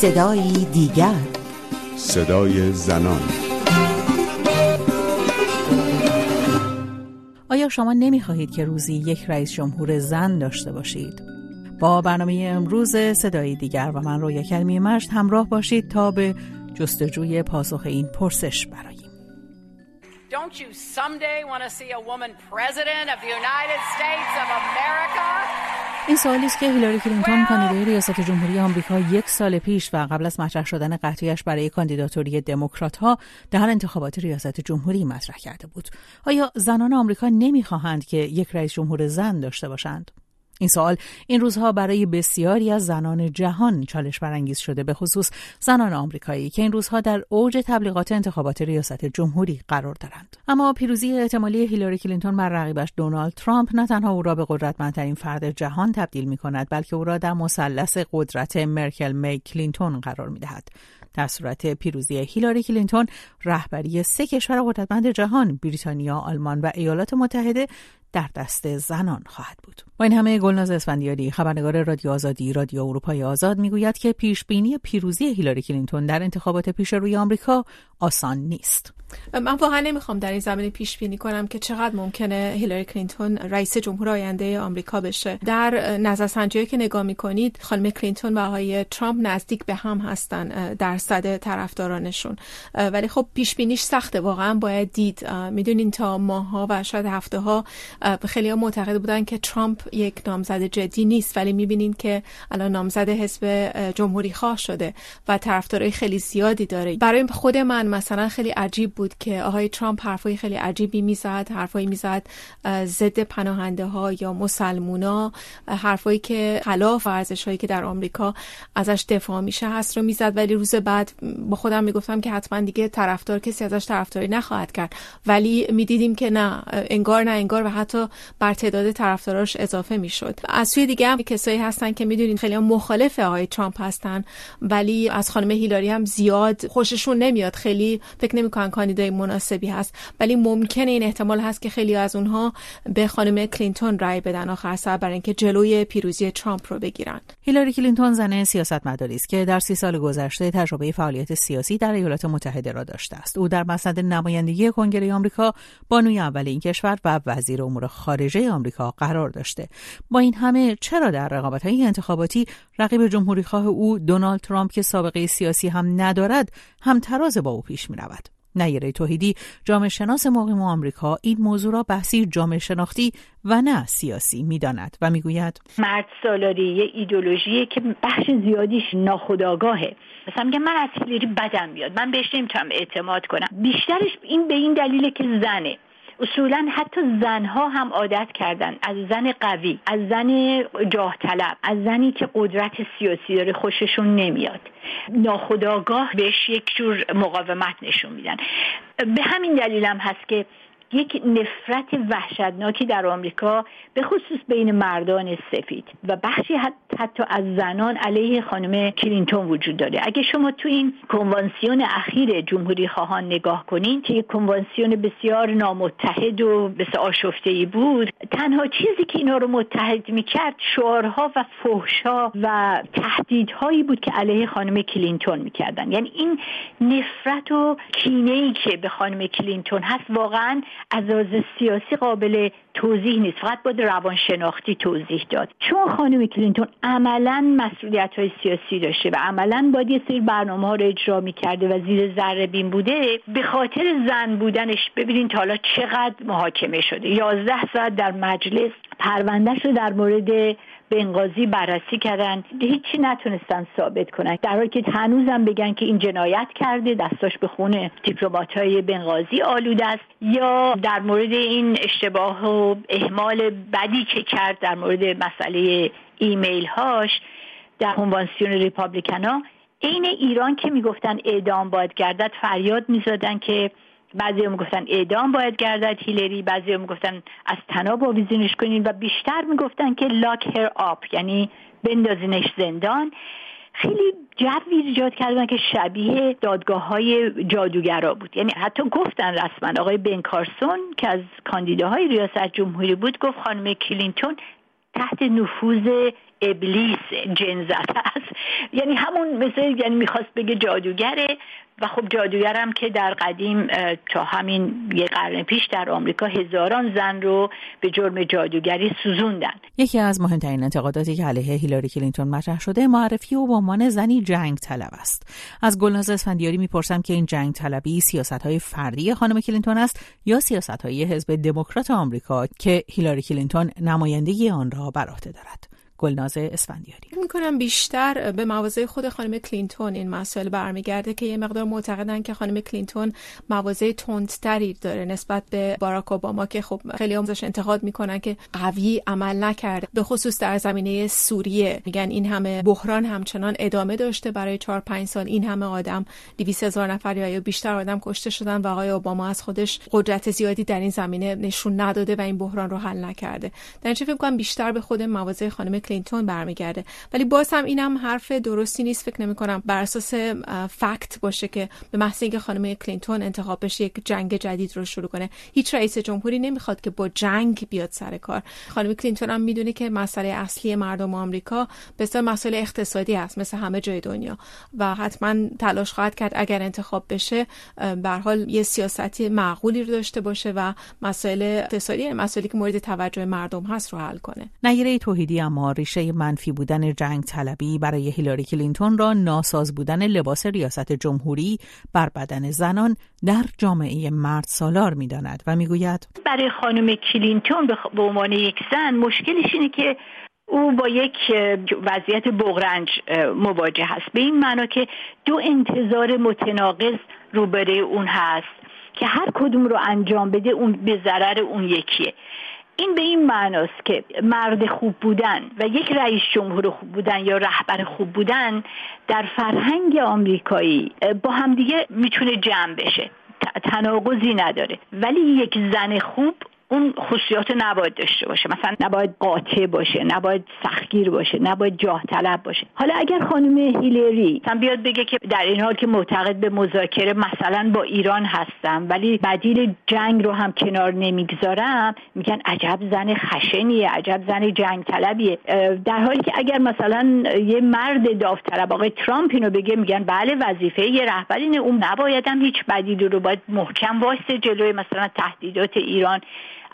صدایی دیگر صدای زنان آیا شما نمی‌خواهید که روزی یک رئیس جمهور زن داشته باشید؟ با برنامه امروز صدایی دیگر و من رویا کلمی مجد همراه باشید تا به جستجوی پاسخ این پرسش براییم. Don't you someday want to see a woman president of the United States of America? این سوالی است که هیلاری کلینتون کاندیدای ریاست جمهوری آمریکا یک سال پیش و قبل از مطرح شدن قطعیش برای کاندیداتوری دموکرات ها در انتخابات ریاست جمهوری مطرح کرده بود. آیا زنان آمریکا نمی‌خواهند که یک رئیس جمهور زن داشته باشند؟ این سوال این روزها برای بسیاری از زنان جهان چالش برانگیز شده به خصوص زنان آمریکایی که این روزها در اوج تبلیغات انتخابات ریاست جمهوری قرار دارند. اما پیروزی احتمالی هیلاری کلینتون بر رقیبش دونالد ترامپ نه تنها او را به قدرتمندترین فرد جهان تبدیل می کند بلکه او را در مثلث قدرت مرکل می کلینتون قرار می دهد در صورت پیروزی هیلاری کلینتون رهبری سه کشور قدرتمند جهان بریتانیا، آلمان و ایالات متحده در دست زنان خواهد بود. با این همه گلناز اسفندیاری خبرنگار رادیو آزادی رادیو اروپای آزاد می‌گوید که پیش بینی پیروزی هیلاری کلینتون در انتخابات پیش روی آمریکا آسان نیست. من واقعا نمی‌خوام در این زمینه پیش بینی کنم که چقدر ممکنه هیلاری کلینتون رئیس جمهور آینده آمریکا بشه در نظرسنجی که نگاه می‌کنید خانم کلینتون و آقای ترامپ نزدیک به هم هستن درصد طرفدارانشون ولی خب پیش بینیش سخته واقعا باید دید می‌دونین تا ماها و شاید هفته ها خیلی ها معتقد بودن که ترامپ یک نامزد جدی نیست ولی می‌بینین که الان نامزد حزب جمهوری خواه شده و طرفدارای خیلی زیادی داره. برای خود من مثلا خیلی عجیب بود که آقای ترامپ حرفای خیلی عجیبی می‌زد حرفایی می‌زد ضد پناهنده ها یا مسلمونا حرفایی که خلاف ارزش هایی که در آمریکا ازش دفاع میشه هست رو می‌زد. ولی روز بعد با خودم می‌گفتم که حتما دیگه طرفدار کسی ازش طرفداری نخواهد کرد. ولی می‌دیدیم که نه انگار نه انگار و حتی بر تعداد طرفداراش اضافه می‌شد. از سوی دیگه هم کسایی هستن که می‌دونید خیلی مخالف آقای ترامپ هستن ولی از خانم هیلاری هم زیاد خوششون نمیاد. خیلی فکر نمی‌کنن کاندیدای مناسبی هست ولی ممکنه این احتمال هست که خیلی از اونها به خانم کلینتون رای بدن آخر سر برای اینکه جلوی پیروزی ترامپ رو بگیرن. هیلاری کلینتون زن سیاستمداری است که در سی سال گذشته تجربه فعالیت سیاسی در ایالات متحده را داشته است. او در مسند نمایندگی کنگره آمریکا بانوی اول این کشور و وزیر امور خارجه آمریکا قرار داشته. با این همه چرا در رقابت های انتخاباتی رقیب جمهوری خواه او دونالد ترامپ که سابقه سیاسی هم ندارد هم تراز با او پیش می رود نیره توحیدی جامعه شناس مقیم آمریکا این موضوع را بحثی جامعه شناختی و نه سیاسی می‌داند و می‌گوید مرد سالاری یه ایدولوژیه که بخش زیادیش ناخودآگاهه. مثلا میگم من از هیلری بدم میاد. من بهش نمی‌تونم اعتماد کنم. بیشترش این به این دلیله که زنه. اصولا حتی زنها هم عادت کردن. از زن قوی از زن جاه طلب از زنی که قدرت سیاسی داره خوششون نمیاد. ناخداگاه بهش یک جور مقاومت نشون میدن. به همین دلیل هم هست که یک نفرت وحشتناکی در آمریکا به خصوص بین مردان سفید و بخشی حتی از زنان علیه خانم کلینتون وجود داره. اگه شما تو این کنوانسیون اخیر جمهوری خواهان نگاه کنین که کنوانسیون بسیار نامتحد و بس آشفته ای بود تنها چیزی که اینا رو متحد می‌کرد شعارها و فحشها و تهدیدهایی بود که علیه خانم کلینتون می‌کردن. یعنی این نفرت و کینه ای که به خانم کلینتون هست واقعا از سیاسی قابل توضیح نیست. فقط باید روانشناختی توضیح داد. چون خانم کلینتون عملا مسئولیت های سیاسی داشته و عملا باید یه سری برنامه ها رو اجرا می‌کرده و زیر ذره بین بوده. به خاطر زن بودنش ببینین تا حالا چقدر محاکمه شده. یازده ساعت در مجلس پروندهش رو در مورد بنغازی بررسی کردن. هیچی نتونستن ثابت کنن. در حالی که هنوزم بگن که این جنایت کرده دستاش به خون دیپلمات های بنغازی آلوده است. یا در مورد این اشتباه و اهمال بدی که کرد در مورد مسئله ایمیل هاش در کنوانسیون Republican ا عین ایران که می‌گفتن اعدام باید گردد فریاد می‌زدن که بعضی هم گفتن اعدام باید گردد هیلری بعضی هم گفتن از طناب آویزونش کنین و بیشتر می‌گفتن که lock her up یعنی بندازینش زندان. خیلی جوی ایجاد کردن که شبیه دادگاه های جادوگرا بود. یعنی حتی گفتن رسما آقای بن کارسون که از کاندیداهای ریاست جمهوری بود گفت خانم کلینتون تحت نفوذ ابلیس جن زده است یعنی همون مثل یعنی می‌خواست بگه جادوگره و خب جادوگرم که در قدیم تا همین یه قرن پیش در آمریکا هزاران زن رو به جرم جادوگری سوزوندن. یکی از مهمترین انتقاداتی که علیه هیلاری کلینتون مطرح شده معرفی او به عنوان زنی جنگ طلب است. از گلناز اسفندیاری می‌پرسم که این جنگ طلبی سیاست های فردی خانم کلینتون است یا سیاست های حزب دموکرات آمریکا که هیلاری کلینتون نمایندگی آن را بر دارد؟ گلناز اسفندیاری. می‌کنم بیشتر به مواضع خود خانم کلینتون این مسائل برمیگرده که یه مقدار معتقدن که خانم کلینتون مواضع تندتری داره نسبت به باراک اوباما که خب خیلی ازش انتقاد می‌کنن که قوی عمل نکرده. به خصوص در زمینه سوریه. میگن این همه بحران همچنان ادامه داشته. برای 4 5 سال این همه آدم 200 هزار نفر یا بیشتر آدم کشته شدن و آقای اوباما از خودش قدرت زیادی در این زمینه نشون نداده و این بحران رو حل نکرده. در فکر کنم بیشتر به خود مواضع خانم کلینتون برمیگرده. ولی باز هم اینم حرف درستی نیست. فکر نمی کنم بر اساس fact باشه که به محض اینکه خانم کلینتون انتخاب بشه یک جنگ جدید رو شروع کنه. هیچ رئیس جمهوری نمی‌خواد که با جنگ بیاد سر کار. خانم کلینتون هم می‌دونه که مسئله اصلی مردم آمریکا بسیار مسئله اقتصادی است مثل همه جای دنیا. و حتما تلاش خواهد کرد اگر انتخاب بشه به حال یه سیاستی معقولی رو داشته باشه و مسائل اقتصادی مسائلی که مورد توجه مردم هست رو حل کنه. نگیره توحیدی اما ریشه منفی بودن جنگ طلبی برای هیلاری کلینتون را ناساز بودن لباس ریاست جمهوری بر بدن زنان در جامعه مرد سالار می داند و می‌گوید برای خانم کلینتون به عنوان یک زن مشکلش اینه که او با یک وضعیت بغرنج مواجه هست. به این معنا که دو انتظار متناقض روبره اون هست که هر کدوم رو انجام بده اون به ضرر اون یکیه. این به این معناست که مرد خوب بودن و یک رئیس جمهور خوب بودن یا رهبر خوب بودن در فرهنگ آمریکایی با همدیگه می‌تونه جمع بشه. تناقضی نداره. ولی یک زن خوب اون خصوصیات نباید داشته باشه. مثلا نباید قاطع باشه نباید سختگیر باشه نباید جاه طلب باشه. حالا اگر خانم هیلری مثلا بیاد بگه که در این حال که معتقد به مذاکره مثلا با ایران هستم ولی بدیل جنگ رو هم کنار نمی‌گذارم میگن عجب زن خشنیه عجب زن جنگ طلبیه. در حالی که اگر مثلا یه مرد داوطلب آقای ترامپ اینو بگه میگن بله وظیفه یه رهبر اینه. اون نبایدم هیچ بدیلی رو باید محکم واسه جلوی مثلا تهدیدات ایران.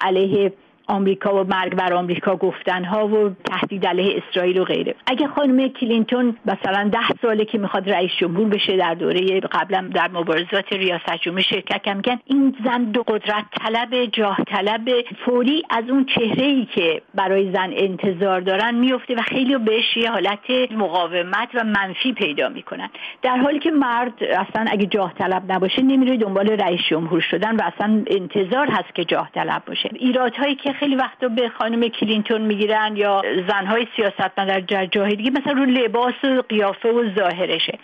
عليه آمریکا و مرگ بر آمریکا گفتن ها و تهدید علیه اسرائیل و غیره. اگه خانم کلینتون مثلا ده ساله که می‌خواد رئیس جمهور بشه در دوره قبلا در مبارزات ریاست جمهوری شرکت کم میگن این زن دو قدرت طلب جاه طلب فوری از اون چهره ای که برای زن انتظار دارن میفته و خیلی بهش یه حالت مقاومت و منفی پیدا می‌کنن. در حالی که مرد اصلا اگه جاه طلب نباشه نمیره دنبال رئیس جمهور شدن و اصلا انتظار هست که جاه طلب باشه. ایرادهایی که خیلی وقتا به خانم کلینتون می‌گیرن یا زنهای سیاستمدار در جاهای دیگه مثلا رو لباس و قیافه و ظاهرشه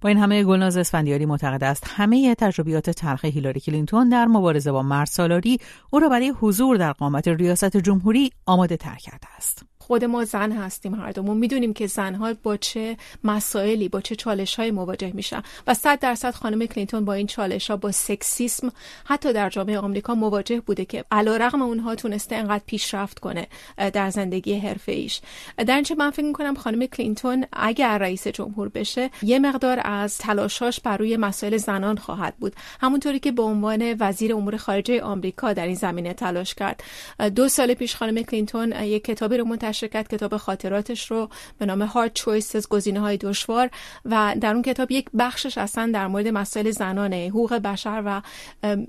با این همه گلناز اسفندیاری معتقد است همه تجربیات تلخ هیلاری کلینتون در مبارزه با مرد سالاری او را برای حضور در قامت ریاست جمهوری آماده تر کرده است. خود ما زن هستیم هر دومون می‌دونیم که زنها با چه مسائلی با چه چالش های مواجه میشن. و صد درصد خانم کلینتون با این چالش ها با سکسیسم حتی در جامعه آمریکا مواجه بوده که علیرغم اونها تونسته انقدر پیشرفت کنه در زندگی حرفه ایش در اینجا من فکر می‌کنم خانم کلینتون اگر رئیس جمهور بشه یه مقدار از تلاشاش بر روی مسائل زنان خواهد بود. همونطوری که به عنوان وزیر امور خارجه آمریکا در این زمینه تلاش کرد. دو سال پیش خانم کلینتون یک کتابی رو منتشر کرد کتاب خاطراتش رو به نام Hard Choices گزینه های دشوار و در اون کتاب یک بخشش اصلا در مورد مسائل زنانه حقوق بشر و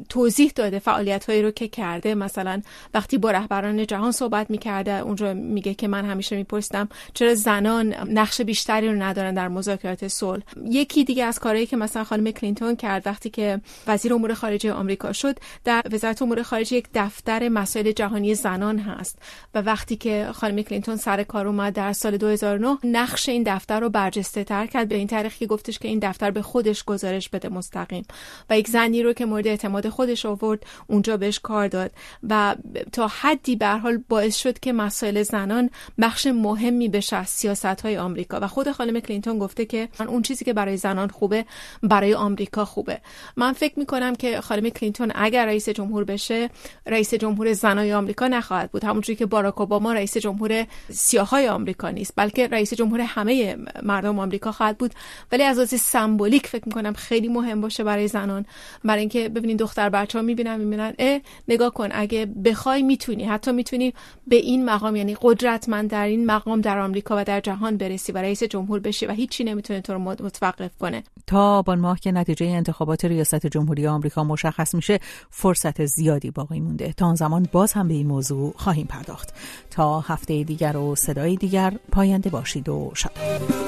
توضیح داده فعالیت هایی رو که کرده. مثلا وقتی با رهبران جهان صحبت می‌کرده اونجا میگه که من همیشه میپرسیدم چرا زنان نقش بیشتری رو ندارن در مذاکرات صلح؟ یکی دیگه از کارهایی که مثلا خانم کلینتون کرد وقتی که وزیر امور خارجه آمریکا شد در وزارت امور خارجه یک دفتر مسائل جهانی زنان هست و وقتی که خانم کلینتون سر کار اومد. در سال 2009 نقش این دفتر رو برجسته تر کرد. به این طریق که گفتش که این دفتر به خودش گزارش بده مستقیم. و یک زنی رو که مورد اعتماد خودش آورد اونجا بهش کار داد. و تا حدی به حال باعث شد که مسائل زنان بخش مهمی بشه از سیاست های آمریکا. و خود خانم کلینتون گفته که اون چیزی که برای زنان خوبه برای آمریکا خوبه. من فکر می‌کنم که خانم کلینتون اگر رئیس جمهور بشه رئیس جمهور زنای آمریکا نخواهد بود. همونجوری که باراک اوباما رئیس جمهور سیاهای آمریکا نیست بلکه رئیس جمهور همه مردم آمریکا خواهد بود. ولی از لحاظ سمبولیک فکر می‌کنم خیلی مهم باشه برای زنان. برای اینکه ببینین دختر بچه ها می‌بینن می‌بینن اه نگاه کن اگه بخوای می‌تونی حتی می‌تونی به این مقام یعنی قدرتمند در این مقام در آمریکا و در جهان برسی و رئیس جمهور بشی و هیچی نمی‌تونه تو رو متوقف کنه. تا آبان ماه که نتیجه انتخابات ریاست جمهوری آمریکا مشخص میشه فرصت زیادی باقی مونده. تا آن زمان باز هم به این موضوع خواهیم پرداخت. تا هفته دیگر و صدای دیگر پاینده باشید و شاد